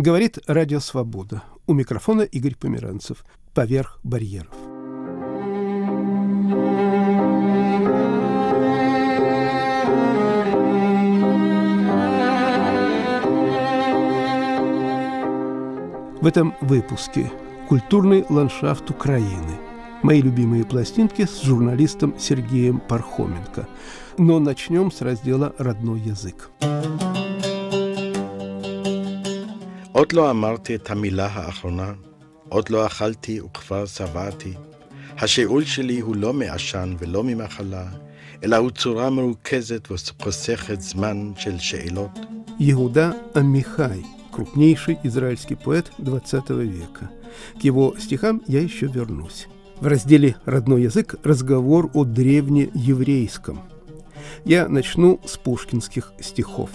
Говорит Радио Свобода. У микрофона Игорь Померанцев. Поверх барьеров. В этом выпуске «Культурный ландшафт Украины». Мои любимые пластинки с журналистом Сергеем Пархоменко. Но начнем с раздела «Родной язык». עוד לא אמרתי את המילה האחרונה, עוד לא אכלתי וכבר שבעתי. השאול שלי הוא לא מעשן ולא ממחלה, אלא הוא צורה מרוכזת וחוסכת זמן של שאלות. יהודה עמיחי крупнейший израильский поэт XX века. К его стихам я еще вернусь. В разделе «Родной язык» разговор о древнееврейском. Я начну с пушкинских стихов.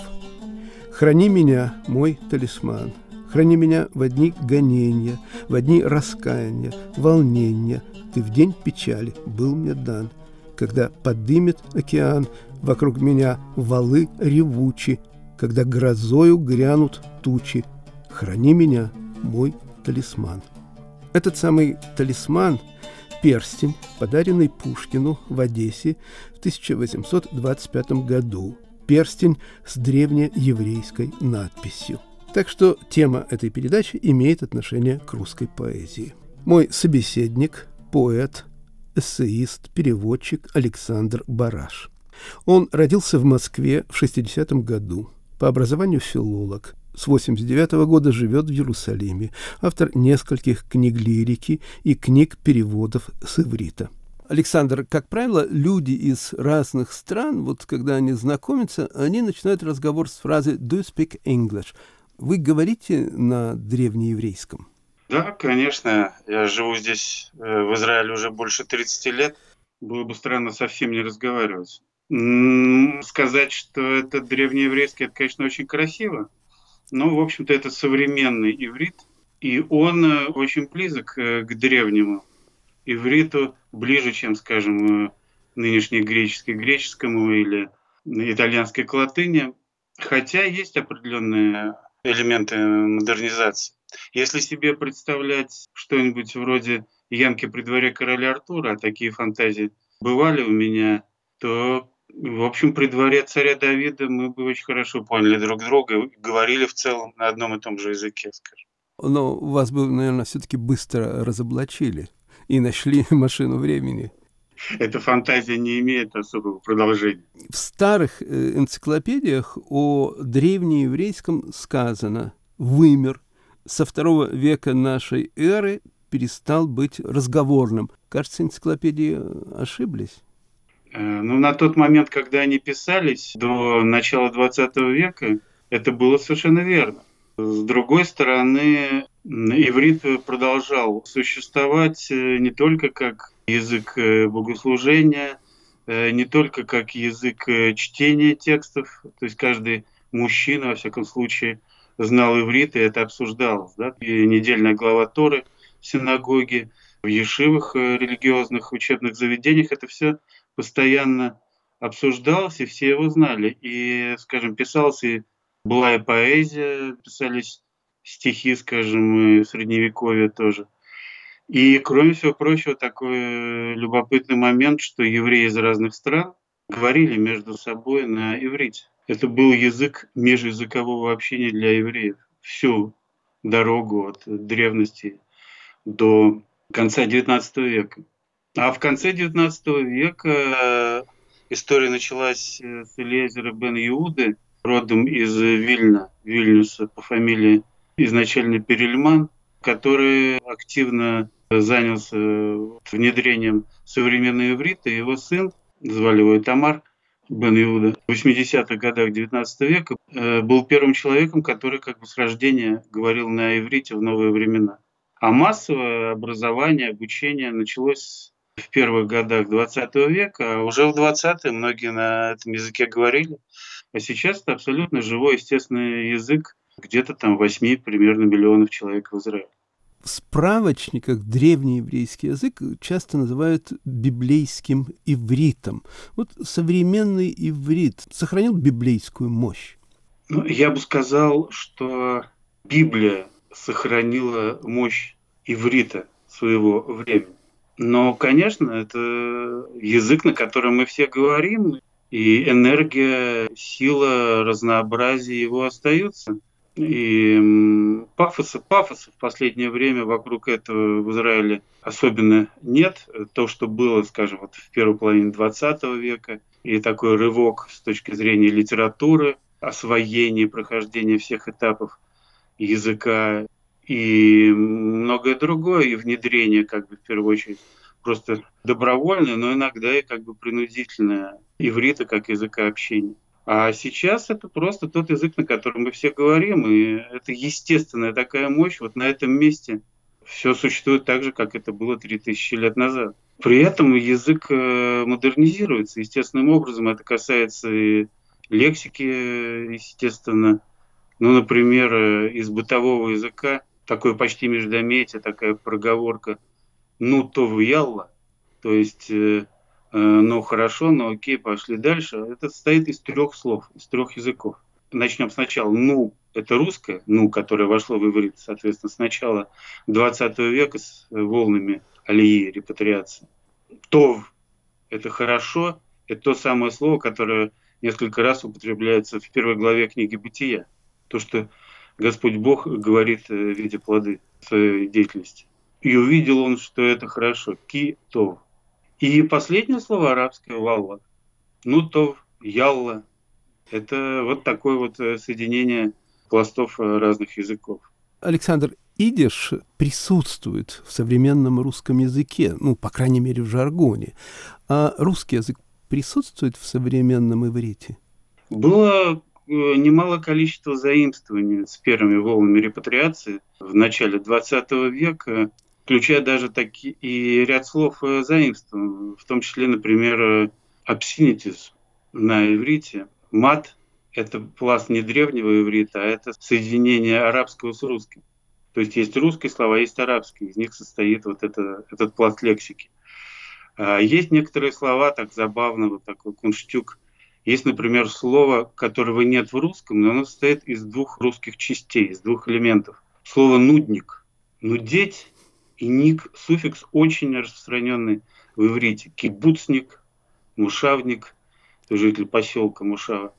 «Храни меня, мой талисман, храни меня в одни гонения, в одни раскаяния, волнения. Ты в день печали был мне дан, когда подымет океан, вокруг меня валы ревучи, когда грозою грянут тучи. Храни меня, мой талисман. Этот самый талисман – перстень, подаренный Пушкину в Одессе в 1825 году. Перстень с древнееврейской надписью. Так что тема этой передачи имеет отношение к русской поэзии. Мой собеседник – поэт, эссеист, переводчик Александр Бараш. Он родился в Москве в 60-м году. По образованию филолог. С 89 -го года живет в Иерусалиме. Автор нескольких книг лирики и книг переводов с иврита. Александр, как правило, люди из разных стран, вот когда они знакомятся, они начинают разговор с фразы «Do you speak English?» Вы говорите на древнееврейском? Да, конечно. Я живу здесь, э, в Израиле, уже больше 30 лет. Было бы странно совсем не разговаривать. Сказать, что это древнееврейский, это, конечно, очень красиво. Но, в общем-то, это современный иврит, и он э, очень близок э, к древнему ивриту, ближе, чем, скажем, нынешний греческий греческому или итальянской к латыни. Хотя есть определенные элементы модернизации. Если себе представлять что-нибудь вроде Янки при дворе короля Артура, а такие фантазии бывали у меня, то в общем, при дворе царя Давида мы бы очень хорошо поняли друг друга и говорили в целом на одном и том же языке, скажем. Но вас бы, наверное, все-таки быстро разоблачили и нашли машину времени. Эта фантазия не имеет особого продолжения. В старых э, энциклопедиях о древнееврейском сказано «вымер». Со второго века нашей эры перестал быть разговорным. Кажется, энциклопедии ошиблись. Э, ну, на тот момент, когда они писались, до начала 20 века, это было совершенно верно. С другой стороны, иврит продолжал существовать э, не только как язык э, богослужения, не только как язык чтения текстов, то есть каждый мужчина, во всяком случае, знал иврит, и это обсуждалось. Да? И недельная глава Торы в синагоге, в ешивых религиозных учебных заведениях, это все постоянно обсуждался, и все его знали. И, скажем, писалась и была и поэзия, писались стихи, скажем, и в Средневековье тоже. И, кроме всего прочего, такой любопытный момент, что евреи из разных стран говорили между собой на иврите. Это был язык межязыкового общения для евреев. Всю дорогу от древности до конца XIX века. А в конце XIX века э, история началась э, с Элиезера бен Иуды, родом из Вильна, Вильнюса по фамилии изначально Перельман, который активно занялся внедрением современного иврита. Его сын, звали его Тамар бен Иуда, в 80-х годах XIX века э, был первым человеком, который как бы с рождения говорил на иврите в новые времена. А массовое образование, обучение началось в первых годах 20 века, а уже в 20-е многие на этом языке говорили. А сейчас это абсолютно живой, естественный язык где-то там 8 примерно миллионов человек в Израиле. В справочниках древнееврейский язык часто называют библейским ивритом. Вот современный иврит сохранил библейскую мощь? Ну, я бы сказал, что Библия сохранила мощь иврита своего времени. Но, конечно, это язык, на котором мы все говорим, и энергия, сила, разнообразие его остаются. И пафоса, пафоса в последнее время вокруг этого в Израиле особенно нет. То, что было, скажем, вот в первой половине 20 века, и такой рывок с точки зрения литературы, освоения, прохождения всех этапов языка и многое другое, и внедрение, как бы, в первую очередь, просто добровольное, но иногда и как бы принудительное иврита как языка общения. А сейчас это просто тот язык, на котором мы все говорим, и это естественная такая мощь. Вот на этом месте все существует так же, как это было 3000 лет назад. При этом язык э, модернизируется естественным образом. Это касается и лексики, естественно. Ну, например, э, из бытового языка такое почти междометие, такая проговорка «ну то в ялла», то есть Э, ну хорошо, ну окей, пошли дальше. Это состоит из трех слов, из трех языков. Начнем сначала. Ну, это русское, ну, которое вошло в иврит, соответственно, с начала 20 века с волнами алии, репатриации. Тов – это хорошо, это то самое слово, которое несколько раз употребляется в первой главе книги «Бытия». То, что Господь Бог говорит э, в виде плоды своей деятельности. И увидел он, что это хорошо. Ки тов. И последнее слово арабское «валла». Ну, то «ялла». Это вот такое вот э, соединение пластов э, разных языков. Александр, идиш присутствует в современном русском языке, ну, по крайней мере, в жаргоне. А русский язык присутствует в современном иврите? Было э, немало количества заимствований с первыми волнами репатриации в начале XX века включая даже такие и ряд слов э, заимствованных, в том числе, например, э, на иврите. Мат – это пласт не древнего иврита, а это соединение арабского с русским. То есть есть русские слова, есть арабские, из них состоит вот это, этот пласт лексики. А есть некоторые слова, так забавно, вот такой кунштюк. Есть, например, слово, которого нет в русском, но оно состоит из двух русских частей, из двух элементов. Слово «нудник». «Нудеть» И ник, суффикс очень распространенный в иврите. Кибуцник, мушавник, житель поселка Мушава.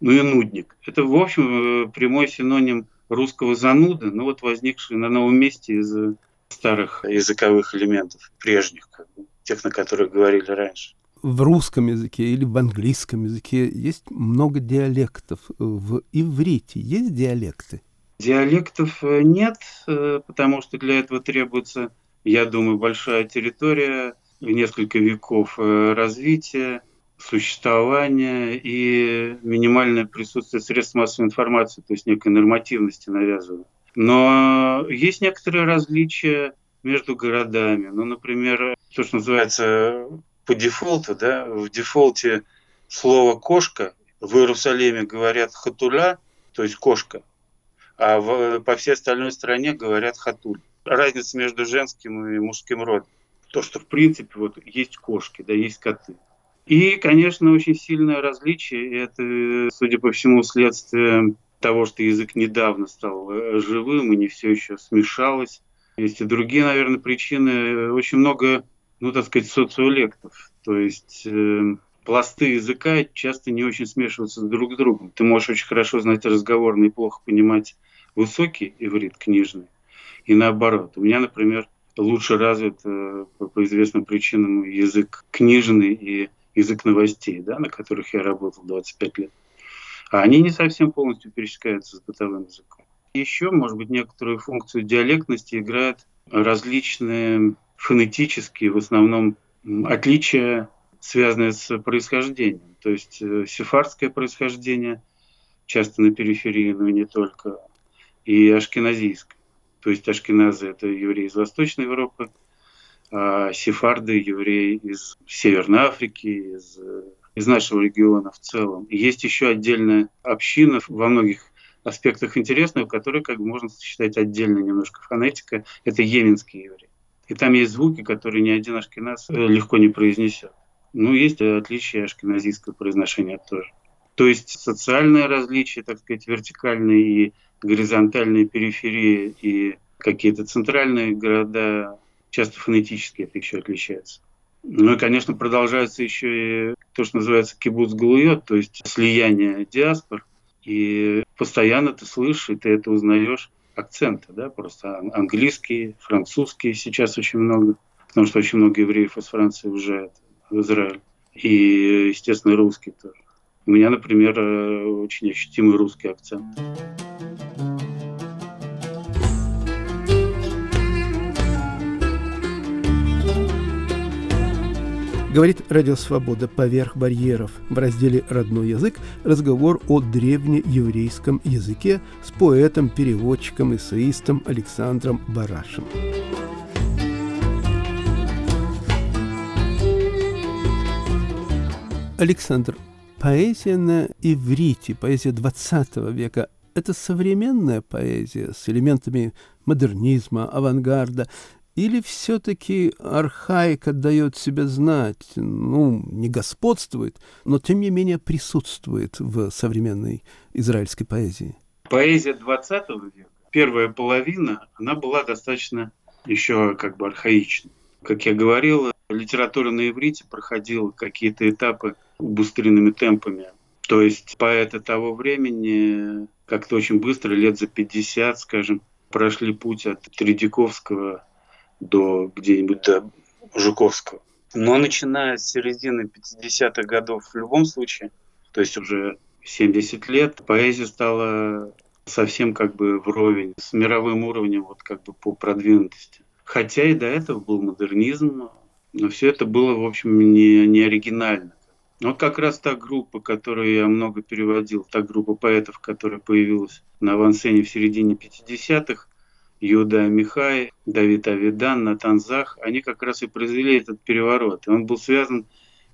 Ну и нудник. Это, в общем, э, прямой синоним русского зануды, но вот возникший на новом месте из старых языковых элементов, прежних, как бы, тех, на которых говорили раньше. В русском языке или в английском языке есть много диалектов. В иврите есть диалекты? Диалектов э, нет, э, потому что для этого требуется, я думаю, большая территория, несколько веков э, развития, существования и минимальное присутствие средств массовой информации, то есть некой нормативности навязывают. Но есть некоторые различия между городами. Ну, например, то, что называется по дефолту, да, в дефолте слово «кошка» в Иерусалиме говорят «хатуля», то есть «кошка», а в, по всей остальной стране говорят хатуль. Разница между женским и мужским родом. То, что в принципе вот есть кошки, да, есть коты. И, конечно, очень сильное различие. Это, судя по всему, следствие того, что язык недавно стал э, живым и не все еще смешалось. Есть и другие, наверное, причины. Очень много, ну, так сказать, социолектов. То есть э, пласты языка часто не очень смешиваются друг с другом. Ты можешь очень хорошо знать разговорный и плохо понимать высокий иврит книжный, и наоборот. У меня, например, лучше развит э, по известным причинам язык книжный и язык новостей, да, на которых я работал 25 лет. А они не совсем полностью пересекаются с бытовым языком. Еще, может быть, некоторую функцию диалектности играют различные фонетические, в основном, отличия, связанные с происхождением. То есть э, сефардское происхождение, часто на периферии, но не только, и ашкеназийской. То есть ашкеназы – это евреи из Восточной Европы, а сефарды – евреи из Северной Африки, из, из нашего региона в целом. Есть еще отдельная община во многих аспектах интересная, в которой как бы можно считать отдельно немножко фонетика. Это йеменские евреи. И там есть звуки, которые ни один ашкеназ легко не произнесет. Ну, есть отличия ашкеназийского произношения тоже. То есть социальные различия, так сказать, вертикальные и горизонтальные периферии и какие-то центральные города часто фонетически это еще отличается. Ну и, конечно, продолжается еще и то, что называется кибуц галуйот, то есть слияние диаспор. И постоянно ты слышишь, и ты это узнаешь, акценты, да, просто английский, французский сейчас очень много, потому что очень много евреев из Франции уезжают в Израиль. И, естественно, русский тоже. У меня, например, э, очень ощутимый русский акцент. Говорит Радио Свобода поверх барьеров в разделе «Родной язык» разговор о древнееврейском языке с поэтом, переводчиком, эссеистом Александром Барашем. Александр, поэзия на иврите, поэзия 20 века – это современная поэзия с элементами модернизма, авангарда, или все-таки архаика дает себя знать, ну, не господствует, но тем не менее присутствует в современной израильской поэзии? Поэзия 20 века, первая половина, она была достаточно еще как бы архаичной. Как я говорил, литература на иврите проходила какие-то этапы убыстренными темпами. То есть поэты того времени как-то очень быстро, лет за 50, скажем, прошли путь от Тредяковского до где-нибудь до Жуковского. Но начиная с середины 50-х годов в любом случае, то есть уже 70 лет, поэзия стала совсем как бы вровень с мировым уровнем вот как бы по продвинутости. Хотя и до этого был модернизм, но все это было, в общем, не, не оригинально. Вот как раз та группа, которую я много переводил, та группа поэтов, которая появилась на авансцене в середине 50-х, Юда Михай, Давид Авидан, Натан Зах, они как раз и произвели этот переворот. И он был связан,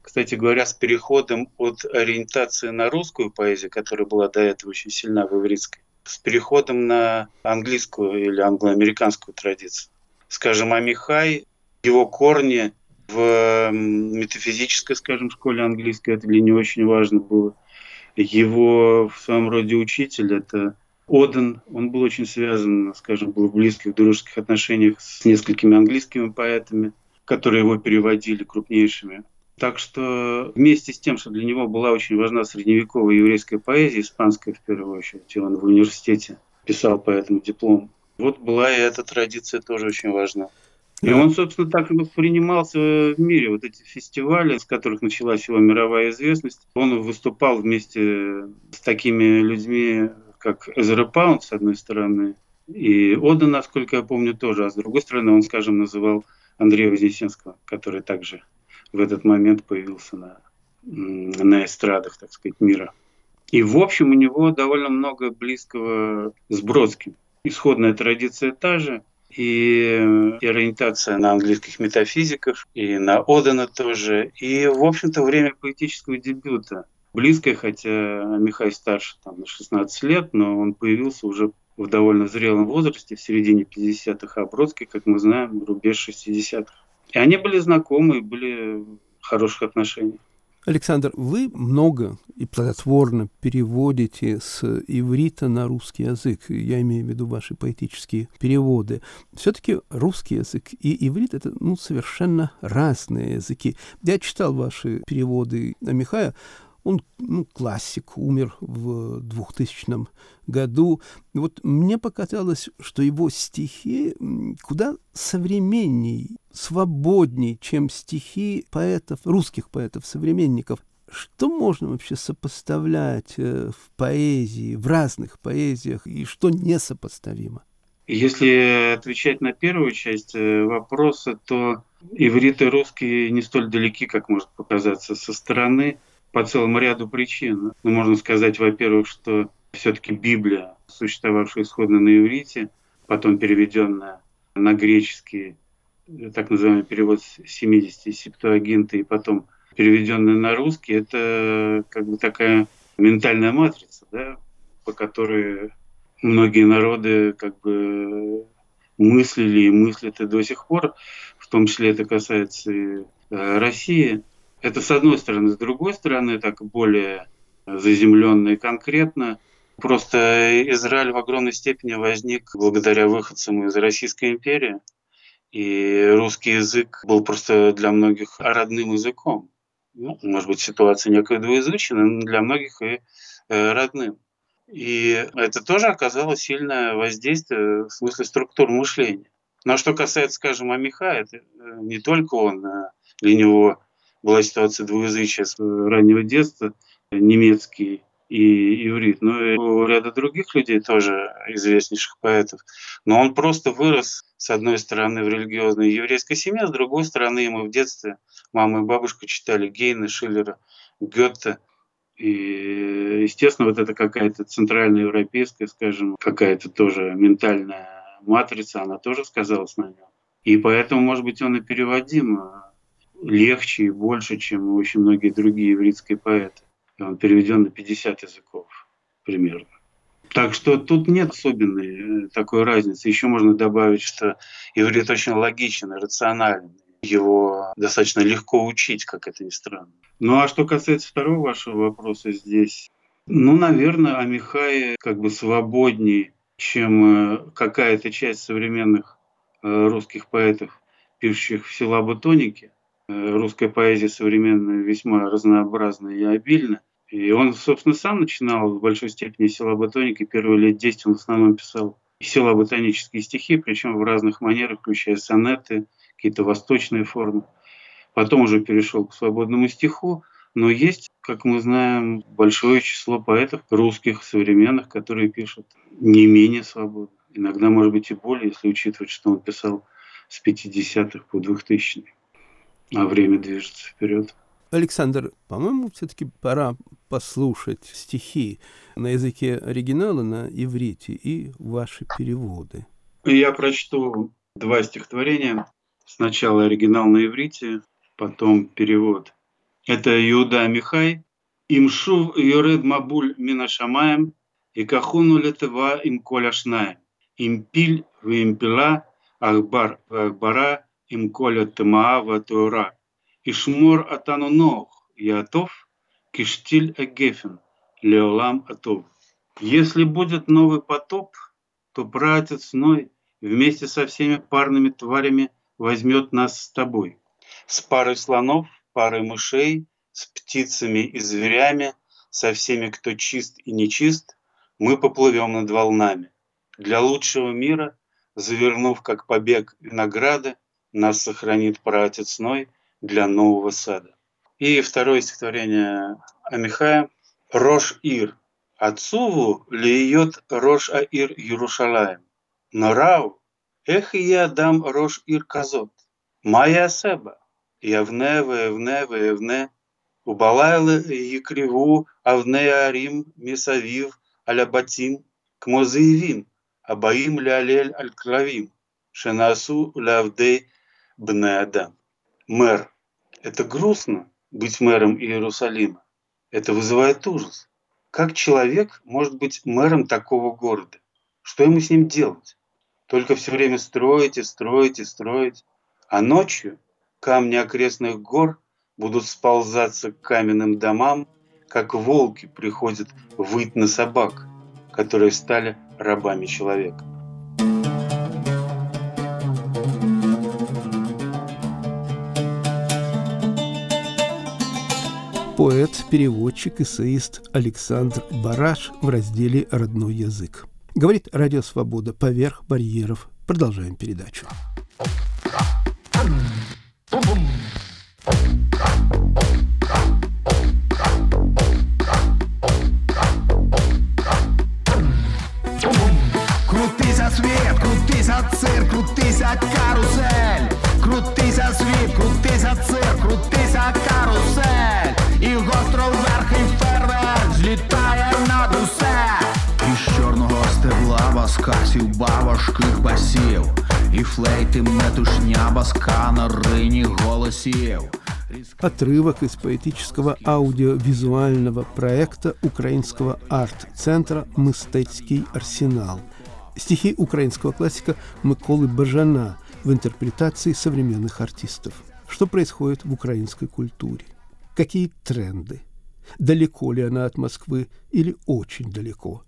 кстати говоря, с переходом от ориентации на русскую поэзию, которая была до этого очень сильна в ивритской, с переходом на английскую или англоамериканскую традицию. Скажем, Амихай, его корни в метафизической, скажем, школе английской, это для него очень важно было. Его в своем роде учитель – это Оден, он был очень связан, скажем, был в близких дружеских отношениях с несколькими английскими поэтами, которые его переводили крупнейшими. Так что вместе с тем, что для него была очень важна средневековая еврейская поэзия, испанская в первую очередь, и он в университете писал по этому диплом, вот была и эта традиция тоже очень важна. И он, собственно, так и воспринимался в мире. Вот эти фестивали, с которых началась его мировая известность, он выступал вместе с такими людьми, как Эзера Паунд, с одной стороны, и Ода, насколько я помню, тоже, а с другой стороны, он, скажем, называл Андрея Вознесенского, который также в этот момент появился на, на эстрадах, так сказать, мира. И, в общем, у него довольно много близкого с Бродским. Исходная традиция та же, и, и ориентация на английских метафизиков, и на Одена тоже. И, в общем-то, время поэтического дебюта близкое, хотя Михай старше там, на 16 лет, но он появился уже в довольно зрелом возрасте, в середине 50-х, а Бродский, как мы знаем, рубеж 60-х. И они были знакомы, были в хороших отношениях. Александр, вы много и плодотворно переводите с иврита на русский язык. Я имею в виду ваши поэтические переводы. Все-таки русский язык и иврит — это ну, совершенно разные языки. Я читал ваши переводы на Михая. Он ну, классик, умер в 2000 году. Вот мне показалось, что его стихи куда современней, свободней, чем стихи поэтов, русских поэтов-современников. Что можно вообще сопоставлять э, в поэзии, в разных поэзиях, и что несопоставимо? Если отвечать на первую часть э, вопроса, то иврит и русский не столь далеки, как может показаться со стороны – по целому ряду причин. Ну, можно сказать, во-первых, что все-таки Библия, существовавшая исходно на иврите, потом переведенная на греческий, так называемый перевод 70 септуагинта, и потом переведенная на русский, это как бы такая ментальная матрица, да, по которой многие народы как бы мыслили и мыслят и до сих пор, в том числе это касается и э, России. Это с одной стороны. С другой стороны, так более заземленно и конкретно, Просто Израиль в огромной степени возник благодаря выходцам из Российской империи. И русский язык был просто для многих родным языком. Ну, может быть, ситуация некая двуязычная, но для многих и э, родным. И это тоже оказало сильное воздействие в смысле структур мышления. Но что касается, скажем, Амиха, это э, не только он, а для него была ситуация двуязычия с раннего детства, немецкий и иврит, но и у ряда других людей тоже известнейших поэтов. Но он просто вырос, с одной стороны, в религиозной еврейской семье, с другой стороны, ему в детстве мама и бабушка читали Гейна, Шиллера, Гетте. И, естественно, вот это какая-то центральная европейская, скажем, какая-то тоже ментальная матрица, она тоже сказалась на нем. И поэтому, может быть, он и переводим легче и больше, чем очень многие другие еврейские поэты он переведен на 50 языков примерно. Так что тут нет особенной э, такой разницы. Еще можно добавить, что иврит очень логичен и рационален. Его достаточно легко учить, как это ни странно. Ну а что касается второго вашего вопроса здесь, ну, наверное, Амихай как бы свободнее, чем э, какая-то часть современных э, русских поэтов, пишущих в силабутонике. Русская поэзия современная весьма разнообразна и обильна. И он, собственно, сам начинал в большой степени села ботаники. Первые лет 10 он в основном писал села ботанические стихи, причем в разных манерах, включая сонеты, какие-то восточные формы. Потом уже перешел к свободному стиху. Но есть, как мы знаем, большое число поэтов русских, современных, которые пишут не менее свободно. Иногда, может быть, и более, если учитывать, что он писал с 50-х по 2000-е. А время движется вперед. Александр, по-моему, все-таки пора послушать стихи на языке оригинала, на иврите и ваши переводы. Я прочту два стихотворения. Сначала оригинал на иврите, потом перевод. Это Иуда Михай. Имшув йоред мабуль мина шамаем, и кахуну летева им коля шнаем. Импиль в импила, ахбар в ахбара, им коля тмаа в тура. Ишмор атану нох, ятов, киштиль эгефен, леолам атов. Если будет новый потоп, то братец Ной вместе со всеми парными тварями возьмет нас с тобой. С парой слонов, парой мышей, с птицами и зверями, со всеми, кто чист и нечист, мы поплывем над волнами. Для лучшего мира, завернув как побег винограда, нас сохранит праотец Ной для нового сада. И второе стихотворение Амихая «Рош Ир». Отцову льет Рош Аир Юрушалаем. Но Рау, эх я дам Рош Ир Казот. Моя себа, явне, вевне, вевне, Убалайла и криву, авне арим, мисавив, аля батин, к мозаевим, абаим лялель аль клавим, шенасу лявдей Бен-Адам. Мэр. Это грустно быть мэром Иерусалима. Это вызывает ужас. Как человек может быть мэром такого города? Что ему с ним делать? Только все время строите, строите, строите. А ночью камни окрестных гор будут сползаться к каменным домам, как волки приходят выть на собак, которые стали рабами человека. Поэт, переводчик, эссеист Александр Бараш в разделе «Родной язык». Говорит Радио Свобода поверх барьеров. Продолжаем передачу. Голосів. Отрывок из поэтического аудиовизуального проекта украинского арт-центра «Мистецкий арсенал». Стихи украинского классика Миколы Бажана в интерпретации современных артистов. Что происходит в украинской культуре? Какие тренды? Далеко ли она от Москвы или очень далеко?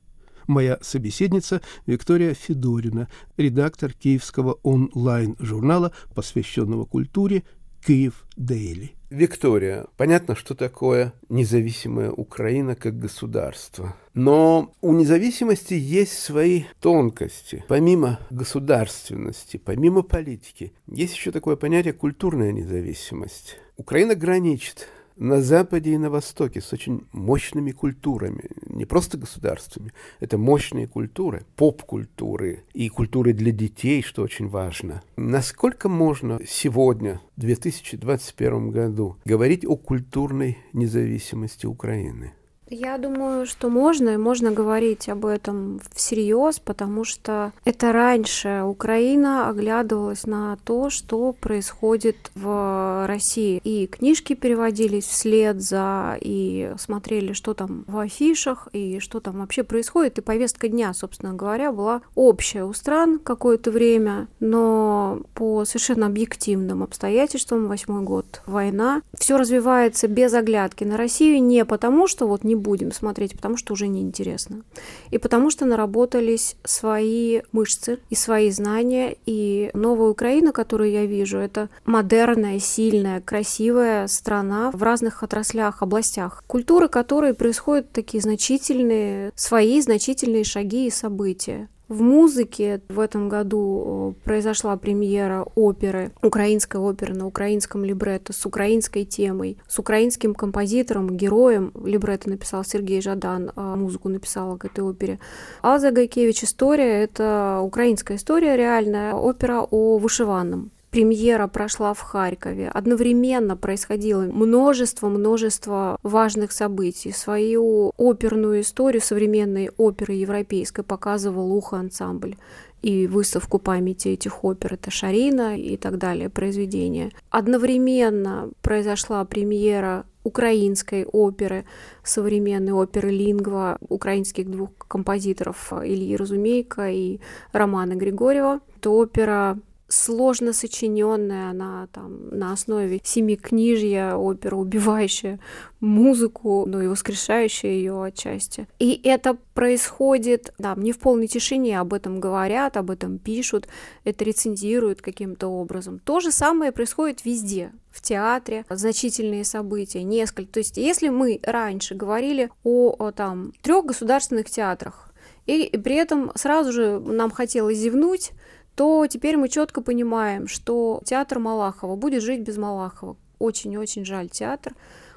Моя собеседница Виктория Федорина, редактор киевского онлайн-журнала, посвященного культуре «Киев Дейли». Виктория, понятно, что такое независимая Украина как государство. Но у независимости есть свои тонкости. Помимо государственности, помимо политики, есть еще такое понятие культурная независимость. Украина граничит на Западе и на Востоке с очень мощными культурами, не просто государствами, это мощные культуры, поп-культуры и культуры для детей, что очень важно. Насколько можно сегодня, в 2021 году, говорить о культурной независимости Украины? Я думаю, что можно, и можно говорить об этом всерьез, потому что это раньше Украина оглядывалась на то, что происходит в России. И книжки переводились вслед за, и смотрели, что там в афишах, и что там вообще происходит. И повестка дня, собственно говоря, была общая у стран какое-то время, но по совершенно объективным обстоятельствам, восьмой год война, все развивается без оглядки на Россию не потому, что вот не не будем смотреть, потому что уже неинтересно. И потому что наработались свои мышцы и свои знания. И новая Украина, которую я вижу, это модерная, сильная, красивая страна в разных отраслях, областях. Культуры, которые происходят такие значительные, свои значительные шаги и события. В музыке в этом году э, произошла премьера оперы, украинской оперы на украинском либретто с украинской темой, с украинским композитором, героем. Либретто написал Сергей Жадан, а музыку написала к этой опере. Алза Гайкевич «История» — это украинская история реальная, опера о вышиванном премьера прошла в Харькове. Одновременно происходило множество-множество важных событий. Свою оперную историю современной оперы европейской показывал Ухо-ансамбль и выставку памяти этих опер, это Шарина и так далее, произведения. Одновременно произошла премьера украинской оперы, современной оперы «Лингва» украинских двух композиторов Ильи Разумейко и Романа Григорьева. Это опера сложно сочиненная, она там на основе семи книжья, опера, убивающая музыку, но и воскрешающая ее отчасти. И это происходит, да, не в полной тишине, об этом говорят, об этом пишут, это рецензируют каким-то образом. То же самое происходит везде, в театре, значительные события, несколько. То есть, если мы раньше говорили о, о там трех государственных театрах, и при этом сразу же нам хотелось зевнуть, то теперь мы четко понимаем, что театр Малахова будет жить без Малахова. Очень-очень жаль театр.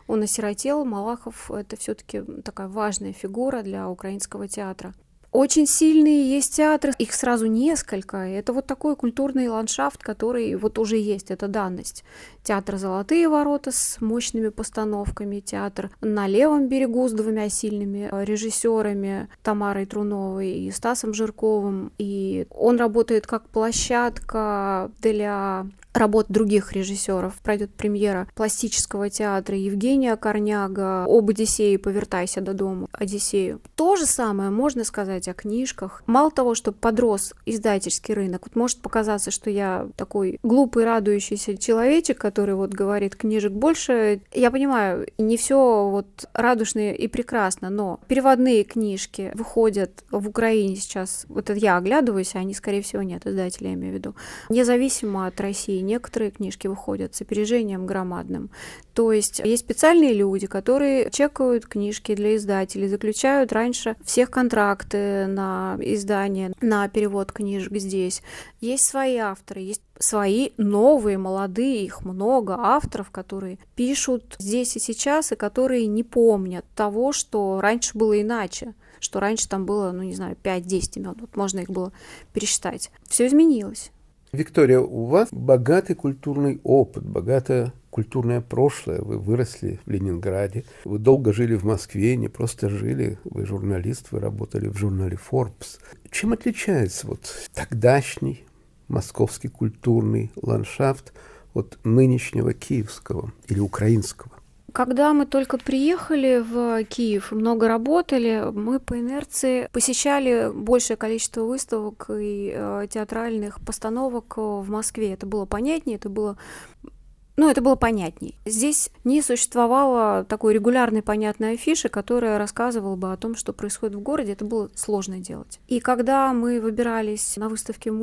Он осиротел. Малахов — это все-таки такая важная фигура для украинского театра. Очень сильные есть театры, их сразу несколько. Это вот такой культурный ландшафт, который вот уже есть, это данность. Театр «Золотые ворота» с мощными постановками, театр на левом берегу с двумя сильными э, режиссерами Тамарой Труновой и Стасом Жирковым. И он работает как площадка для работ других режиссеров. Пройдет премьера пластического театра Евгения Корняга об Одиссее «Повертайся до дома», Одиссею. То же самое можно сказать о книжках. Мало того, что подрос издательский рынок, вот может показаться, что я такой глупый, радующийся человечек, который вот говорит книжек больше. Я понимаю, не все вот радужно и прекрасно, но переводные книжки выходят в Украине сейчас. Вот это я оглядываюсь, а они, скорее всего, нет, издатели я имею в виду. Независимо от России, некоторые книжки выходят с опережением громадным. То есть есть специальные люди, которые чекают книжки для издателей, заключают раньше всех контракты на издание, на перевод книжек здесь. Есть свои авторы, есть свои новые, молодые, их много авторов, которые пишут здесь и сейчас, и которые не помнят того, что раньше было иначе что раньше там было, ну не знаю, 5-10 имен, вот можно их было пересчитать. Все изменилось. Виктория, у вас богатый культурный опыт, богатое культурное прошлое. Вы выросли в Ленинграде, вы долго жили в Москве, не просто жили, вы журналист, вы работали в журнале Forbes. Чем отличается вот тогдашний московский культурный ландшафт от нынешнего киевского или украинского? Когда мы только приехали в Киев, много работали, мы по инерции посещали большее количество выставок и э, театральных постановок в Москве. Это было понятнее, это было ну, это было понятней. Здесь не существовало такой регулярной понятной афиши, которая рассказывала бы о том, что происходит в городе. Это было сложно делать. И когда мы выбирались на выставке в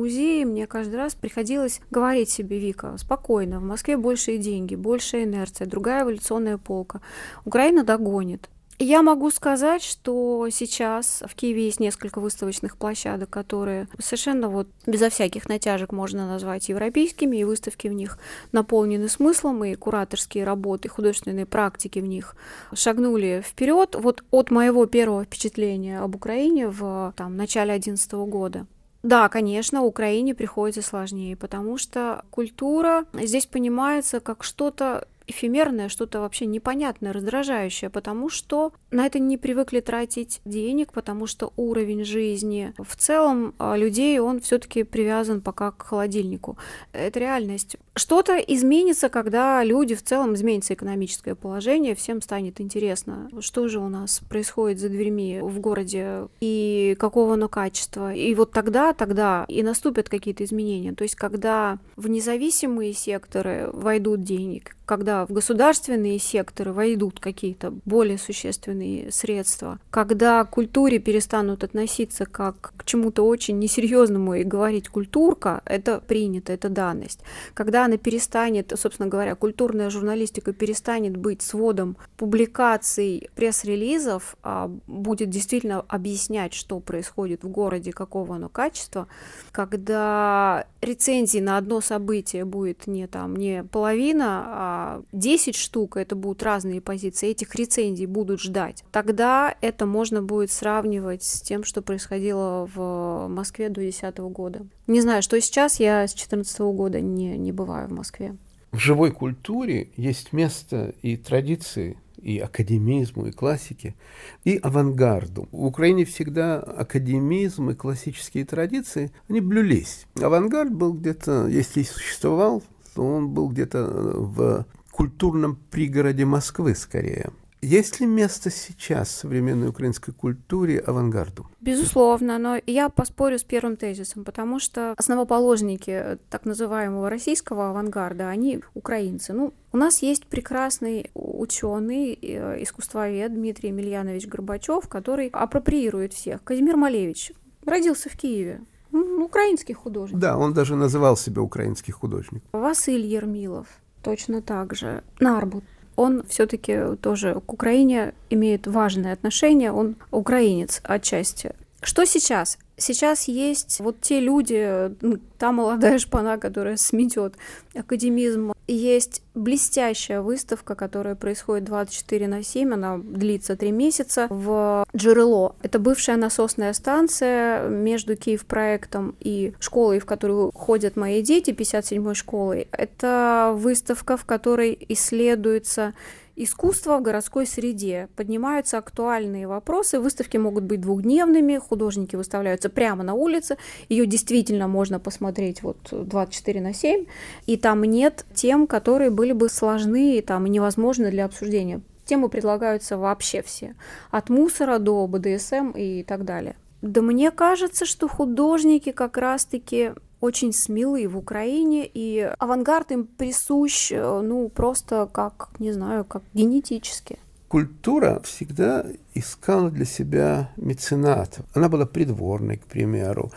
мне каждый раз приходилось говорить себе, Вика, спокойно, в Москве большие деньги, большая инерция, другая эволюционная полка. Украина догонит. Я могу сказать, что сейчас в Киеве есть несколько выставочных площадок, которые совершенно вот безо всяких натяжек можно назвать европейскими, и выставки в них наполнены смыслом, и кураторские работы, художественные практики в них шагнули вперед. Вот от моего первого впечатления об Украине в там, начале 2011 года. Да, конечно, Украине приходится сложнее, потому что культура здесь понимается как что-то эфемерное, что-то вообще непонятное, раздражающее, потому что на это не привыкли тратить денег, потому что уровень жизни в целом а, людей, он все-таки привязан пока к холодильнику. Это реальность. Что-то изменится, когда люди в целом изменится экономическое положение, всем станет интересно, что же у нас происходит за дверьми в городе и какого оно качества. И вот тогда, тогда и наступят какие-то изменения. То есть, когда в независимые секторы войдут денег, когда в государственные секторы войдут какие-то более существенные средства, когда к культуре перестанут относиться как к чему-то очень несерьезному и говорить культурка, это принято, это данность. Когда она перестанет, собственно говоря, культурная журналистика перестанет быть сводом публикаций, пресс-релизов, а будет действительно объяснять, что происходит в городе, какого оно качества, когда рецензии на одно событие будет не там не половина, а 10 штук, это будут разные позиции, этих рецензий будут ждать, тогда это можно будет сравнивать с тем, что происходило в Москве до 2010 года. Не знаю, что сейчас, я с 2014 года не, не бываю в Москве. В живой культуре есть место и традиции, и академизму, и классике, и авангарду. В Украине всегда академизм и классические традиции, они блюлись. Авангард был где-то, если и существовал, он был где-то э, в культурном пригороде Москвы скорее. Есть ли место сейчас в современной украинской культуре авангарду? Безусловно, но я поспорю с первым тезисом, потому что основоположники так называемого российского авангарда, они украинцы. Ну, у нас есть прекрасный ученый, э, искусствовед Дмитрий Емельянович Горбачев, который апроприирует всех. Казимир Малевич родился в Киеве, украинский художник. Да, он даже называл себя украинский художник. Василь Ермилов точно так же. Нарбут. Он все-таки тоже к Украине имеет важное отношение, он украинец отчасти. Что сейчас? Сейчас есть вот те люди, та молодая шпана, которая сметет академизм. Есть блестящая выставка, которая происходит 24 на 7, она длится 3 месяца в Джерело. Это бывшая насосная станция между Киев-проектом и школой, в которую ходят мои дети, 57-й школой. Это выставка, в которой исследуется Искусство в городской среде. Поднимаются актуальные вопросы. Выставки могут быть двухдневными, художники выставляются прямо на улице. Ее действительно можно посмотреть вот 24 на 7. И там нет тем, которые были бы сложны и там, невозможны для обсуждения. Темы предлагаются вообще все. От мусора до БДСМ и так далее. Да мне кажется, что художники как раз-таки очень смелые в Украине, и авангард им присущ, э, ну, просто как, не знаю, как генетически. Культура всегда искала для себя меценатов. Она была придворной, к примеру.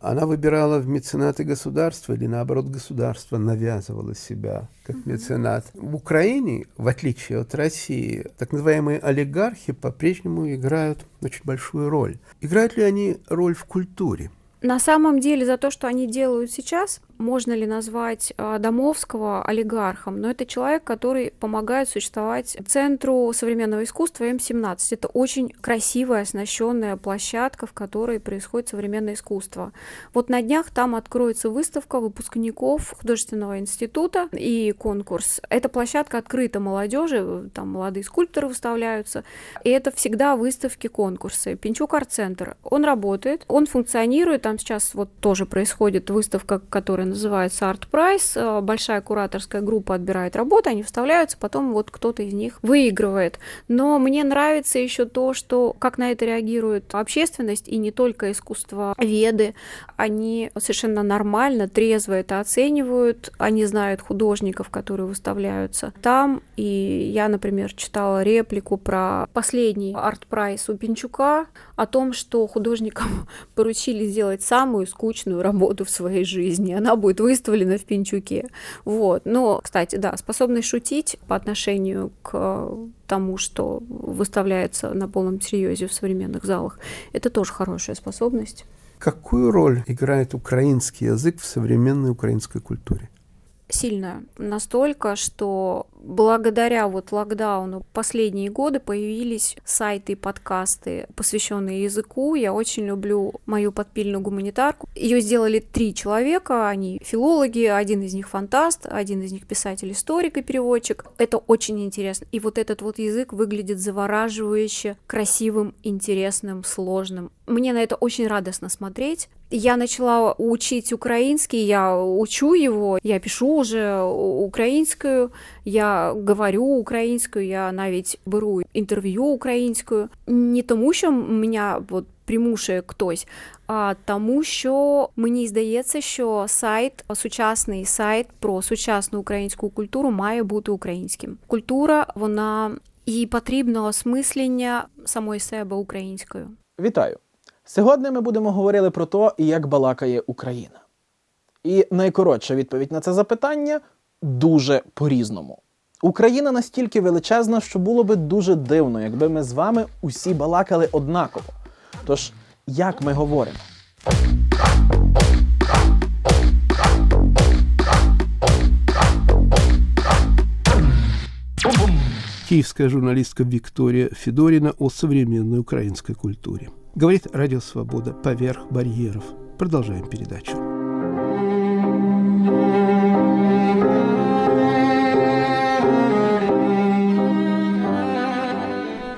Она выбирала в меценаты государства или, наоборот, государство навязывало себя как меценат. В Украине, в отличие от России, так называемые олигархи по-прежнему играют очень большую роль. Играют ли они роль в культуре? На самом деле за то, что они делают сейчас, можно ли назвать а, Домовского олигархом, но это человек, который помогает существовать Центру современного искусства М17. Это очень красивая, оснащенная площадка, в которой происходит современное искусство. Вот на днях там откроется выставка выпускников художественного института и конкурс. Эта площадка открыта молодежи, там молодые скульпторы выставляются, и это всегда выставки, конкурсы. Пинчук арт-центр, он работает, он функционирует, там сейчас вот тоже происходит выставка, которая которая называется Art Prize. Большая кураторская группа отбирает работы, они вставляются, потом вот кто-то из них выигрывает. Но мне нравится еще то, что как на это реагирует общественность, и не только искусство веды, они совершенно нормально, трезво это оценивают, они знают художников, которые выставляются там, и я, например, читала реплику про последний art prize у Пинчука о том, что художникам поручили сделать самую скучную работу в своей жизни. Она будет выставлена в Пинчуке. Вот. Но, кстати, да, способность шутить по отношению к тому, что выставляется на полном серьезе в современных залах, это тоже хорошая способность. Какую роль играет украинский язык в современной украинской культуре? Сильно. Настолько, что благодаря вот локдауну последние годы появились сайты и подкасты, посвященные языку. Я очень люблю мою подпильную гуманитарку. Ее сделали три человека, они филологи, один из них фантаст, один из них писатель-историк и переводчик. Это очень интересно. И вот этот вот язык выглядит завораживающе, красивым, интересным, сложным. Мне на это очень радостно смотреть. Я начала учить украинский, я учу его, я пишу уже украинскую, я говорю українською, я навіть беру інтерв'ю українською. Не тому, що мене от примушує хтось, а тому, що мені здається, що сайт, сучасний сайт про сучасну українську культуру має бути українським. Культура, вона їй потрібно осмислення самої себе українською. Вітаю! Сьогодні ми будемо говорити про те, як балакає Україна. І найкоротша відповідь на це запитання дуже по-різному. Україна настільки величезна, що було би дуже дивно, якби ми з вами усі балакали однаково. Тож, як ми говоримо? Киевская журналистка Виктория Федорина о современной украинской культуре. Говорит Радио Свобода поверх барьеров. Продолжаем передачу.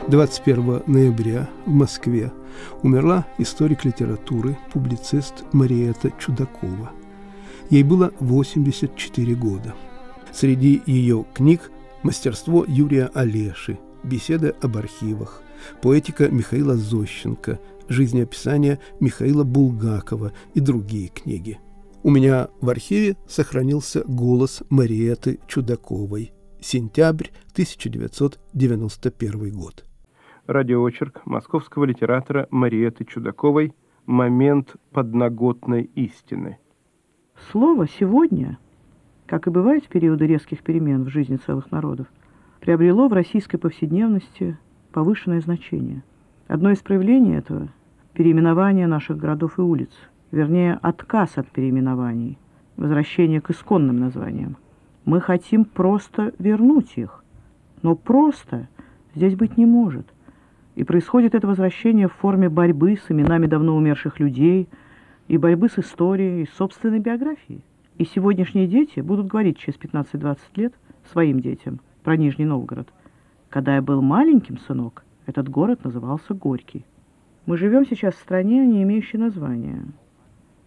21 ноября в Москве умерла историк литературы, публицист Мариэта Чудакова. Ей было 84 года. Среди ее книг «Мастерство Юрия Олеши», «Беседы об архивах», «Поэтика Михаила Зощенко», «Жизнеописание Михаила Булгакова» и другие книги. У меня в архиве сохранился голос Мариэты Чудаковой. Сентябрь 1991 год радиоочерк московского литератора Мариеты Чудаковой «Момент подноготной истины». Слово «сегодня», как и бывает в периоды резких перемен в жизни целых народов, приобрело в российской повседневности повышенное значение. Одно из проявлений этого – переименование наших городов и улиц, вернее, отказ от переименований, возвращение к исконным названиям. Мы хотим просто вернуть их, но просто здесь быть не может. И происходит это возвращение в форме борьбы с именами давно умерших людей и борьбы с историей, и собственной биографией. И сегодняшние дети будут говорить через 15-20 лет своим детям про Нижний Новгород. Когда я был маленьким, сынок, этот город назывался Горький. Мы живем сейчас в стране, не имеющей названия.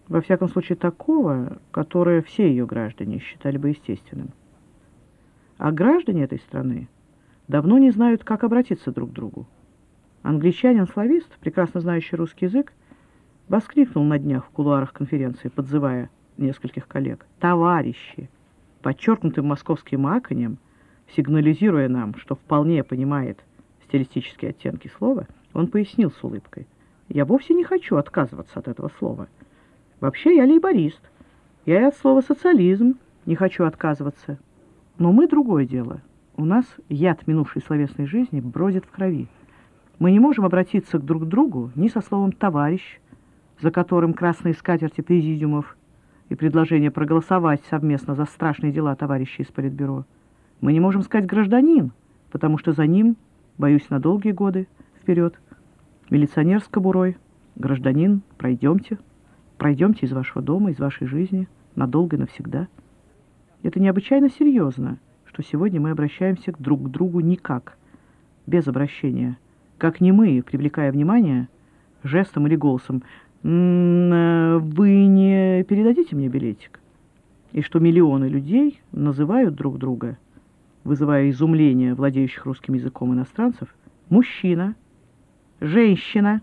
Во всяком случае, такого, которое все ее граждане считали бы естественным. А граждане этой страны давно не знают, как обратиться друг к другу. Англичанин-славист, прекрасно знающий русский язык, воскликнул на днях в кулуарах конференции, подзывая нескольких коллег. «Товарищи!» Подчеркнутым московским аконем, сигнализируя нам, что вполне понимает стилистические оттенки слова, он пояснил с улыбкой. «Я вовсе не хочу отказываться от этого слова. Вообще я лейборист. Я и от слова «социализм» не хочу отказываться. Но мы другое дело. У нас яд минувшей словесной жизни бродит в крови. Мы не можем обратиться к друг другу ни со словом «товарищ», за которым красные скатерти президиумов и предложение проголосовать совместно за страшные дела товарищей из Политбюро. Мы не можем сказать «гражданин», потому что за ним, боюсь, на долгие годы вперед, милиционер с кобурой, гражданин, пройдемте, пройдемте из вашего дома, из вашей жизни, надолго и навсегда. Это необычайно серьезно, что сегодня мы обращаемся друг к другу никак, без обращения – как не мы, привлекая внимание, жестом или голосом, «Вы не передадите мне билетик?» и что миллионы людей называют друг друга, вызывая изумление владеющих русским языком иностранцев, мужчина, женщина.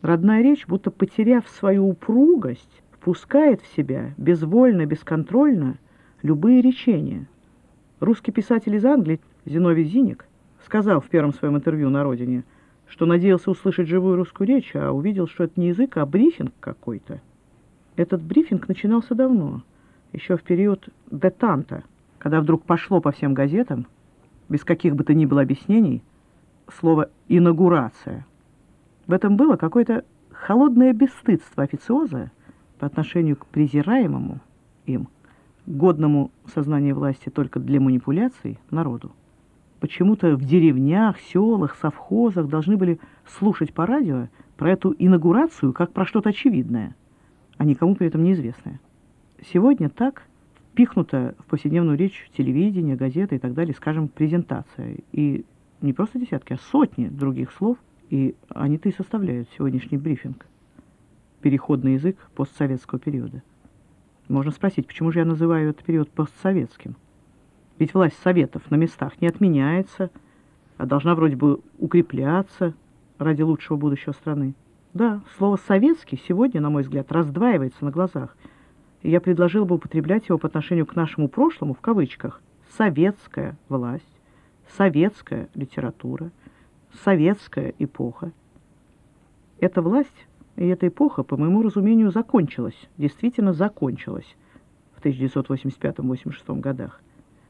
Родная речь, будто потеряв свою упругость, впускает в себя безвольно, бесконтрольно любые речения. Русский писатель из Англии Зиновий Зиник сказал в первом своем интервью на родине, что надеялся услышать живую русскую речь, а увидел, что это не язык, а брифинг какой-то. Этот брифинг начинался давно, еще в период детанта, когда вдруг пошло по всем газетам, без каких бы то ни было объяснений, слово «инаугурация». В этом было какое-то холодное бесстыдство официоза по отношению к презираемому им, годному сознанию власти только для манипуляций народу. Почему-то в деревнях, селах, совхозах должны были слушать по радио про эту инаугурацию как про что-то очевидное, а никому при этом неизвестное. Сегодня так впихнута в повседневную речь телевидение, газеты и так далее, скажем, презентация. И не просто десятки, а сотни других слов, и они-то и составляют сегодняшний брифинг. Переходный язык постсоветского периода. Можно спросить, почему же я называю этот период постсоветским? Ведь власть советов на местах не отменяется, а должна вроде бы укрепляться ради лучшего будущего страны. Да, слово «советский» сегодня, на мой взгляд, раздваивается на глазах. И я предложил бы употреблять его по отношению к нашему прошлому в кавычках. Советская власть, советская литература, советская эпоха. Эта власть и эта эпоха, по моему разумению, закончилась, действительно закончилась в 1985-86 годах,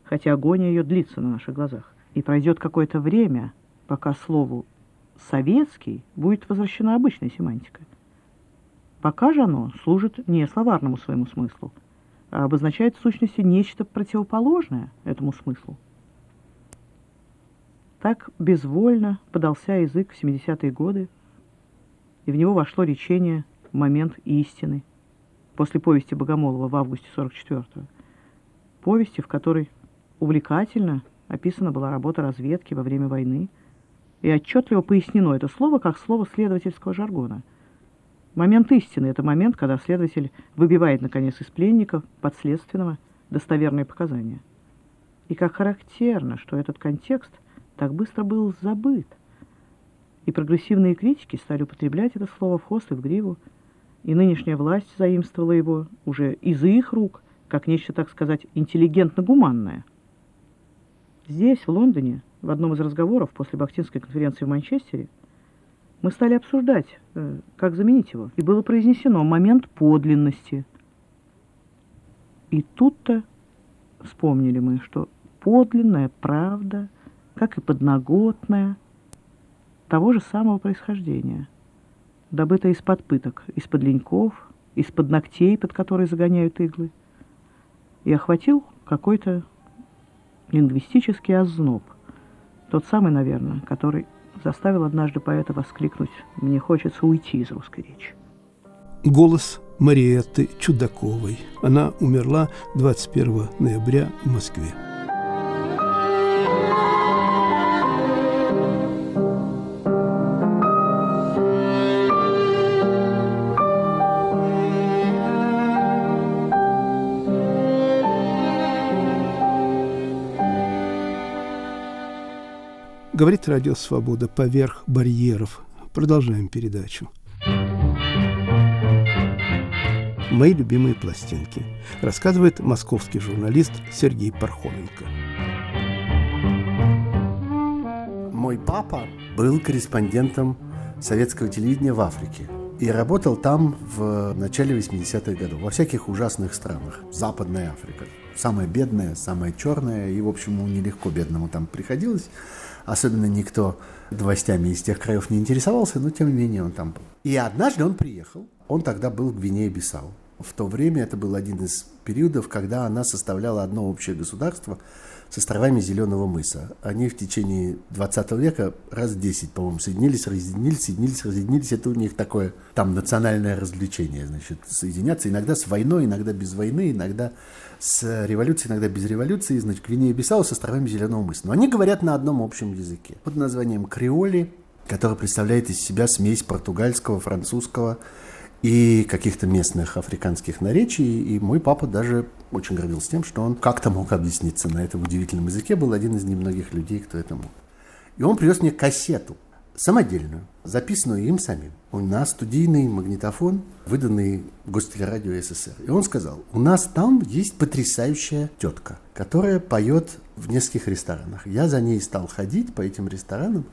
хотя агония ее длится на наших глазах. И пройдет какое-то время, пока слову «советский» будет возвращена обычная семантика. Пока же оно служит не словарному своему смыслу, а обозначает в сущности нечто противоположное этому смыслу. Так безвольно подался язык в 70-е годы, и в него вошло речение «Момент истины» после повести Богомолова в августе 44-го. Повести, в которой увлекательно описана была работа разведки во время войны, и отчетливо пояснено это слово как слово следовательского жаргона. Момент истины – это момент, когда следователь выбивает, наконец, из пленников подследственного достоверные показания. И как характерно, что этот контекст так быстро был забыт. И прогрессивные критики стали употреблять это слово в хвост и в гриву, и нынешняя власть заимствовала его уже из их рук, как нечто, так сказать, интеллигентно-гуманное. Здесь, в Лондоне, в одном из разговоров после Бахтинской конференции в Манчестере, мы стали обсуждать, э, как заменить его, и было произнесено момент подлинности. И тут-то вспомнили мы, что подлинная правда – как и подноготная, того же самого происхождения, добытая из-под пыток, из-под леньков, из-под ногтей, под которые загоняют иглы, и охватил какой-то лингвистический озноб, тот самый, наверное, который заставил однажды поэта воскликнуть «Мне хочется уйти из русской речи». Голос Мариетты Чудаковой. Она умерла 21 ноября в Москве. Говорит Радио Свобода поверх барьеров. Продолжаем передачу. Мои любимые пластинки. Рассказывает московский журналист Сергей Пархоменко. Мой папа был корреспондентом советского телевидения в Африке. И работал там в начале 80-х годов, во всяких ужасных странах. Западная Африка. Самая бедная, самая черная, и, в общем, нелегко бедному там приходилось особенно никто новостями из тех краев не интересовался, но тем не менее он там был. И однажды он приехал, он тогда был в Гвинее-Бисау. В то время это был один из периодов, когда она составляла одно общее государство с островами Зеленого мыса. Они в течение 20 века раз 10, по-моему, соединились, разъединились, соединились, разъединились. Это у них такое там национальное развлечение, значит, соединяться иногда с войной, иногда без войны, иногда с революцией, иногда без революции, значит, Гвинея-Бисау с островами Зеленого мыса. Но они говорят на одном общем языке под названием креоли, который представляет из себя смесь португальского, французского и каких-то местных африканских наречий. И мой папа даже очень гордился тем, что он как-то мог объясниться на этом удивительном языке, был один из немногих людей, кто это мог. И он привез мне кассету, самодельную, записанную им самим. У нас студийный магнитофон, выданный Гостелерадио СССР. И он сказал, у нас там есть потрясающая тетка, которая поет в нескольких ресторанах. Я за ней стал ходить по этим ресторанам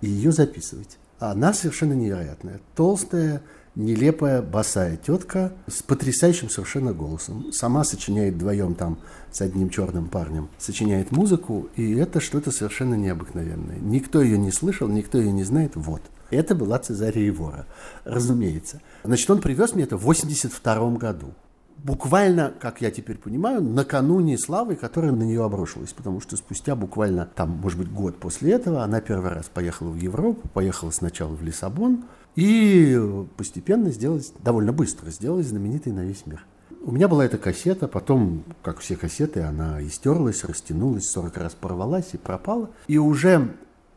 и ее записывать. Она совершенно невероятная. Толстая, нелепая босая тетка с потрясающим совершенно голосом. Сама сочиняет вдвоем там с одним черным парнем, сочиняет музыку, и это что-то совершенно необыкновенное. Никто ее не слышал, никто ее не знает. Вот. Это была Цезария Ивора, разумеется. Значит, он привез мне это в 82 году. Буквально, как я теперь понимаю, накануне славы, которая на нее обрушилась. Потому что спустя буквально, там, может быть, год после этого, она первый раз поехала в Европу, поехала сначала в Лиссабон, и постепенно сделалась, довольно быстро сделалась знаменитой на весь мир. У меня была эта кассета, потом, как все кассеты, она истерлась, растянулась, 40 раз порвалась и пропала. И уже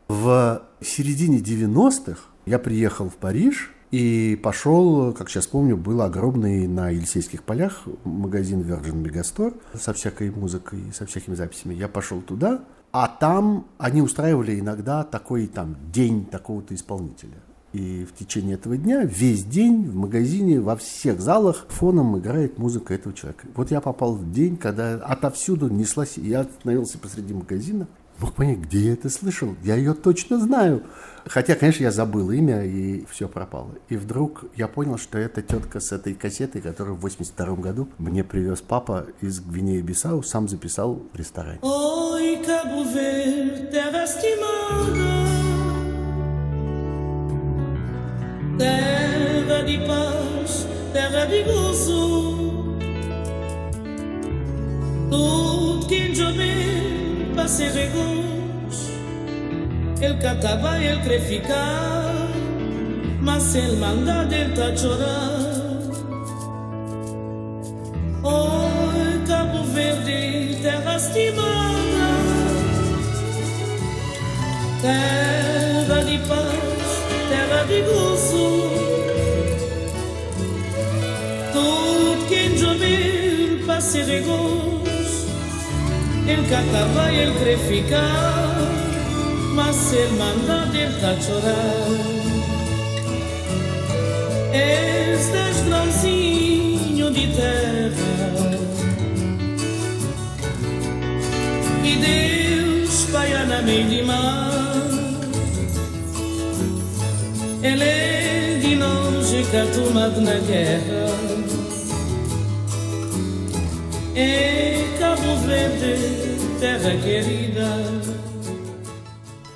в середине 90-х я приехал в Париж и пошел, как сейчас помню, был огромный на Елисейских полях магазин Virgin Megastore со всякой музыкой, со всякими записями. Я пошел туда, а там они устраивали иногда такой там день такого-то исполнителя. И в течение этого дня весь день в магазине, во всех залах фоном играет музыка этого человека. Вот я попал в день, когда отовсюду неслась, я остановился посреди магазина, мог понять, где я это слышал. Я ее точно знаю. Хотя, конечно, я забыл имя, и все пропало. И вдруг я понял, что это тетка с этой кассетой, которую в 82 году мне привез папа из Гвинеи-Бисау, сам записал в ресторане. Ой, terra de paz, terra de gozo. Tudo que jovem passe regos, ele catava, ele quer ficar, mas ele manda tá chorar. Oi, Cabo Verde, terra estimada, terra de paz terra de gozo. se regos El catarra y el creficar Mas el mandar el tachorar Este es grãozinho de terra. E Deus vai na meio de mar. Ele é de longe catumado na guerra.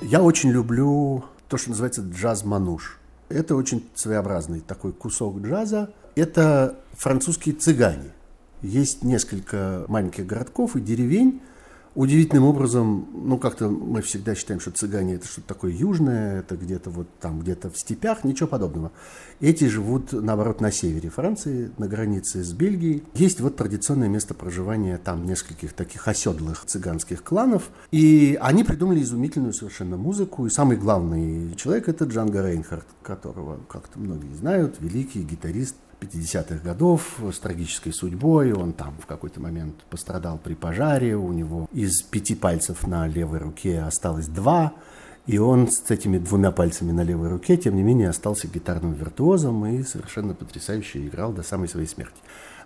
Я очень люблю то, что называется джаз-мануш. Это очень своеобразный такой кусок джаза. Это французские цыгане. Есть несколько маленьких городков и деревень, удивительным образом, ну, как-то мы всегда считаем, что цыгане это что-то такое южное, это где-то вот там, где-то в степях, ничего подобного. Эти живут, наоборот, на севере Франции, на границе с Бельгией. Есть вот традиционное место проживания там нескольких таких оседлых цыганских кланов, и они придумали изумительную совершенно музыку, и самый главный человек это Джанго Рейнхард, которого как-то многие знают, великий гитарист 50-х годов с трагической судьбой. Он там в какой-то момент пострадал при пожаре. У него из пяти пальцев на левой руке осталось два. И он с этими двумя пальцами на левой руке, тем не менее, остался гитарным виртуозом и совершенно потрясающе играл до самой своей смерти.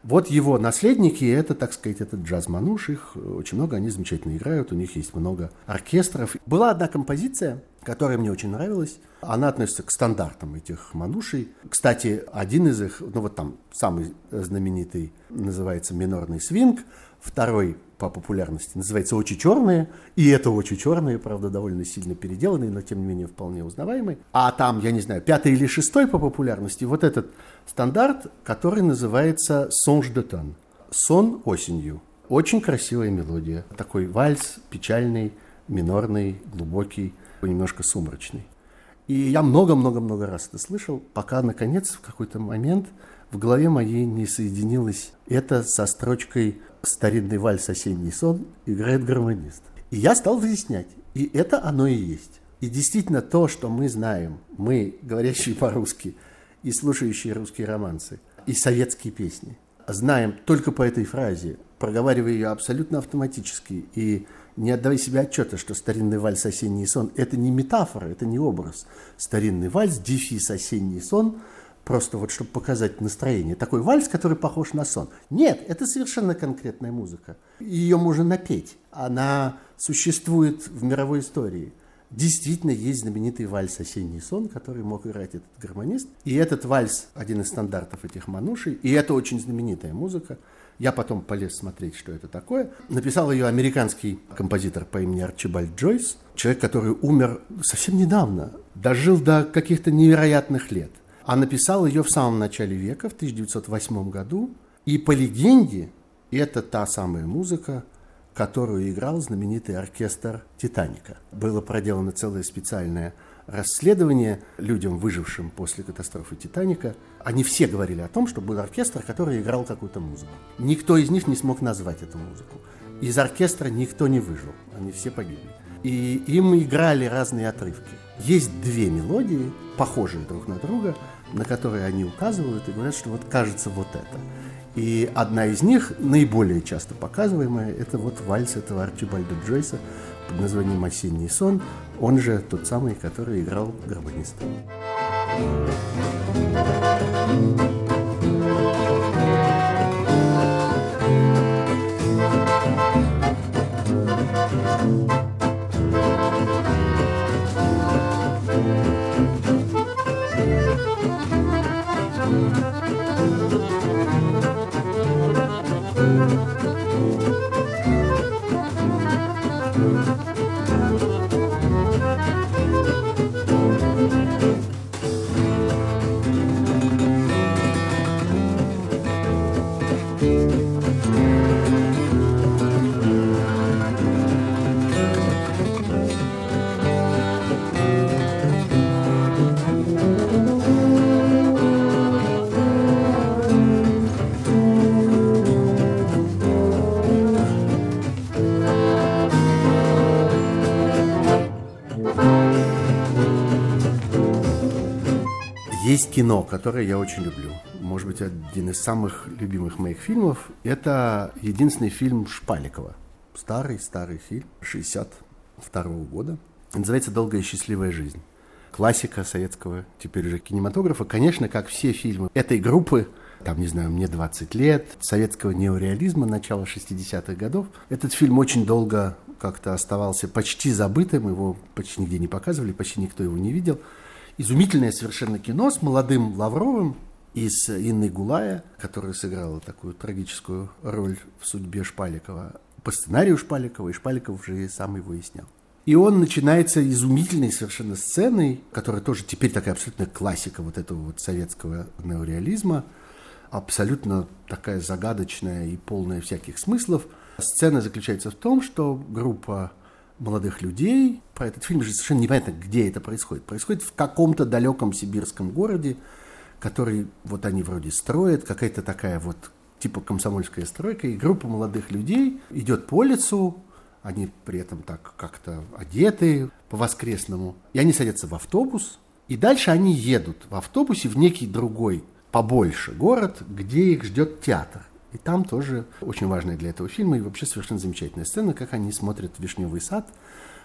Вот его наследники, это, так сказать, этот джаз-мануш, их очень много, они замечательно играют, у них есть много оркестров. Была одна композиция, которая мне очень нравилась. Она относится к стандартам этих манушей. Кстати, один из их, ну вот там самый знаменитый называется «Минорный свинг», второй по популярности называется «Очи черные», и это «Очи черные», правда, довольно сильно переделанный, но тем не менее вполне узнаваемый. А там, я не знаю, пятый или шестой по популярности, вот этот стандарт, который называется «Сонж де тон» – «Сон осенью». Очень красивая мелодия. Такой вальс, печальный, минорный, глубокий, немножко сумрачный. И я много-много-много раз это слышал, пока, наконец, в какой-то момент в голове моей не соединилось это со строчкой «Старинный вальс «Осенний сон» играет гармонист». И я стал выяснять, и это оно и есть. И действительно то, что мы знаем, мы, говорящие по-русски, и слушающие русские романсы, и советские песни, знаем только по этой фразе, проговаривая ее абсолютно автоматически и не отдавая себе отчета, что старинный вальс «Осенний сон» – это не метафора, это не образ. Старинный вальс, дефис «Осенний сон» просто вот чтобы показать настроение. Такой вальс, который похож на сон. Нет, это совершенно конкретная музыка. Ее можно напеть. Она существует в мировой истории. Действительно, есть знаменитый вальс «Осенний сон», который мог играть этот гармонист. И этот вальс – один из стандартов этих манушей. И это очень знаменитая музыка. Я потом полез смотреть, что это такое. Написал ее американский композитор по имени Арчибальд Джойс, человек, который умер совсем недавно, дожил до каких-то невероятных лет. А написал ее в самом начале века, в 1908 году. И по легенде, это та самая музыка, которую играл знаменитый оркестр «Титаника». Было проделано целое специальное расследование людям, выжившим после катастрофы «Титаника». Они все говорили о том, что был оркестр, который играл какую-то музыку. Никто из них не смог назвать эту музыку. Из оркестра никто не выжил, они все погибли. И им играли разные отрывки. Есть две мелодии, похожие друг на друга, на которые они указывают и говорят, что вот кажется вот это. И одна из них, наиболее часто показываемая, это вот вальс этого Арчибальда Джойса под названием «Осенний сон», он же тот самый, который играл гармонист. Есть кино, которое я очень люблю. Может быть, один из самых любимых моих фильмов. Это единственный фильм Шпаликова. Старый-старый фильм 62 года. Называется «Долгая и счастливая жизнь». Классика советского теперь уже кинематографа. Конечно, как все фильмы этой группы, там, не знаю, мне 20 лет, советского неореализма начала 60-х годов. Этот фильм очень долго как-то оставался почти забытым, его почти нигде не показывали, почти никто его не видел изумительное совершенно кино с молодым Лавровым и с Инной Гулая, которая сыграла такую трагическую роль в судьбе Шпаликова. По сценарию Шпаликова, и Шпаликов уже и сам его выяснял. И он начинается изумительной совершенно сценой, которая тоже теперь такая абсолютная классика вот этого вот советского неореализма, абсолютно такая загадочная и полная всяких смыслов. Сцена заключается в том, что группа молодых людей. Про этот фильм же совершенно непонятно, где это происходит. Происходит в каком-то далеком сибирском городе, который вот они вроде строят, какая-то такая вот типа комсомольская стройка, и группа молодых людей идет по улицу, они при этом так как-то одеты по-воскресному, и они садятся в автобус, и дальше они едут в автобусе в некий другой, побольше город, где их ждет театр. И там тоже очень важная для этого фильма и вообще совершенно замечательная сцена, как они смотрят «Вишневый сад»,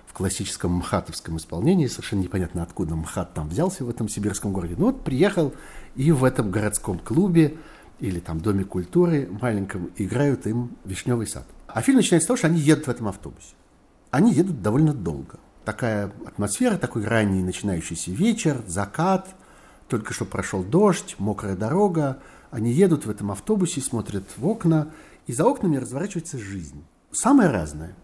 в классическом мхатовском исполнении. Совершенно непонятно, откуда МХАТ там взялся в этом сибирском городе. Ну вот приехал и в этом городском клубе или там Доме культуры маленьком играют им «Вишневый сад». А фильм начинается с того, что они едут в этом автобусе. Они едут довольно долго. Такая атмосфера, такой ранний начинающийся вечер, закат, только что прошел дождь, мокрая дорога, они едут в этом автобусе, смотрят в окна, и за окнами разворачивается жизнь. Самое разное.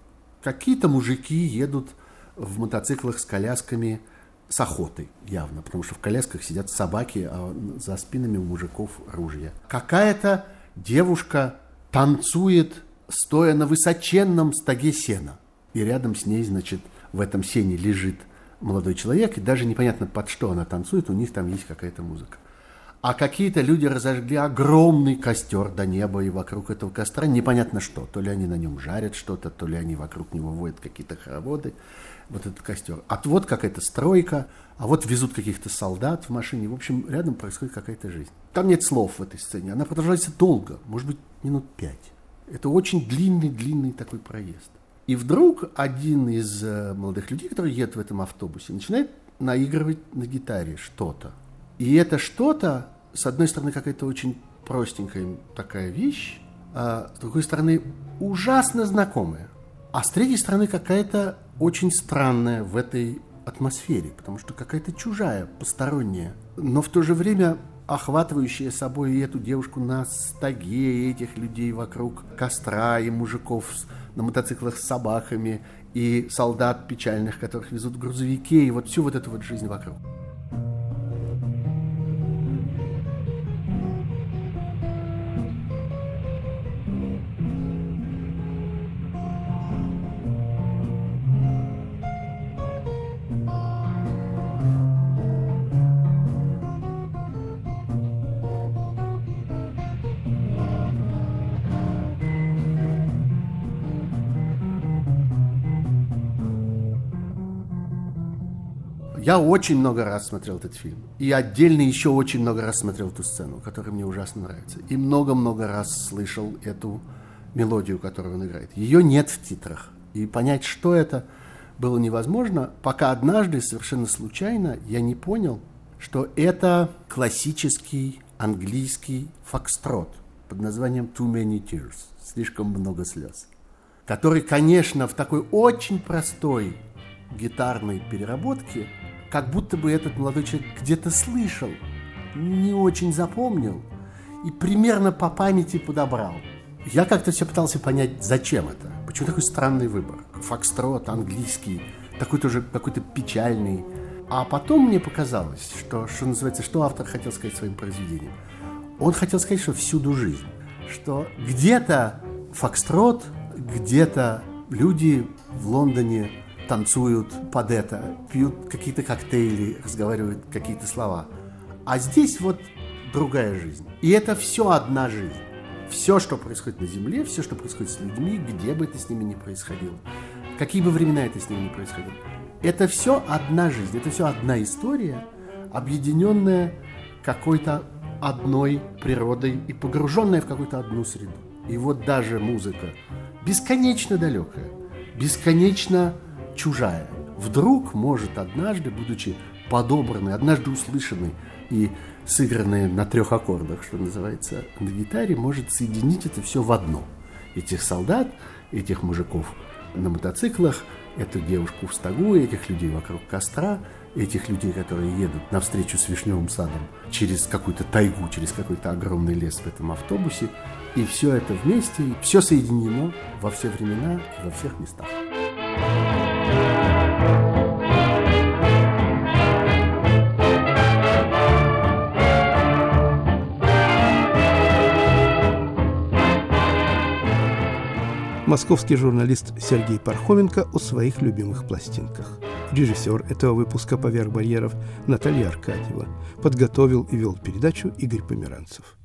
Какие-то мужики едут в мотоциклах с колясками с охотой, явно, потому что в колясках сидят собаки, а за спинами у мужиков ружья. Какая-то девушка танцует, стоя на высоченном стоге сена. И рядом с ней, значит, в этом сене лежит молодой человек, и даже непонятно, под что она танцует, у них там есть какая-то музыка. А какие-то люди разожгли огромный костер до неба, и вокруг этого костра непонятно что. То ли они на нем жарят что-то, то ли они вокруг него водят какие-то хороводы. Вот этот костер. А вот какая-то стройка, а вот везут каких-то солдат в машине. В общем, рядом происходит какая-то жизнь. Там нет слов в этой сцене. Она продолжается долго, может быть, минут пять. Это очень длинный-длинный такой проезд. И вдруг один из э, молодых людей, который едет в этом автобусе, начинает наигрывать на гитаре что-то. И это что-то, с одной стороны, какая-то очень простенькая такая вещь, а с другой стороны, ужасно знакомая. А с третьей стороны, какая-то очень странная в этой атмосфере, потому что какая-то чужая, посторонняя, но в то же время охватывающая собой и эту девушку на стаге, и этих людей вокруг костра, и мужиков на мотоциклах с собаками, и солдат печальных, которых везут в грузовике, и вот всю вот эту вот жизнь вокруг. Я очень много раз смотрел этот фильм. И отдельно еще очень много раз смотрел эту сцену, которая мне ужасно нравится. И много-много раз слышал эту мелодию, которую он играет. Ее нет в титрах. И понять, что это, было невозможно, пока однажды, совершенно случайно, я не понял, что это классический английский фокстрот под названием Too Many Tears, слишком много слез, который, конечно, в такой очень простой гитарной переработке как будто бы этот молодой человек где-то слышал, не очень запомнил и примерно по памяти подобрал. Я как-то все пытался понять, зачем это. Почему такой странный выбор? Фокстрот, английский, такой тоже какой-то печальный. А потом мне показалось, что, что называется, что автор хотел сказать своим произведением. Он хотел сказать, что всюду жизнь. Что где-то фокстрот, где-то люди в Лондоне танцуют под это, пьют какие-то коктейли, разговаривают какие-то слова. А здесь вот другая жизнь. И это все одна жизнь. Все, что происходит на Земле, все, что происходит с людьми, где бы это с ними ни происходило, какие бы времена это с ними ни происходило, это все одна жизнь, это все одна история, объединенная какой-то одной природой и погруженная в какую-то одну среду. И вот даже музыка бесконечно далекая, бесконечно чужая, вдруг может однажды, будучи подобранной, однажды услышанной и сыгранной на трех аккордах, что называется, на гитаре, может соединить это все в одно. Этих солдат, этих мужиков на мотоциклах, эту девушку в стогу, этих людей вокруг костра, этих людей, которые едут навстречу с вишневым садом через какую-то тайгу, через какой-то огромный лес в этом автобусе. И все это вместе, все соединено во все времена и во всех местах. Московский журналист Сергей Пархоменко о своих любимых пластинках. Режиссер этого выпуска «Поверх барьеров» Наталья Аркадьева. Подготовил и вел передачу Игорь Померанцев.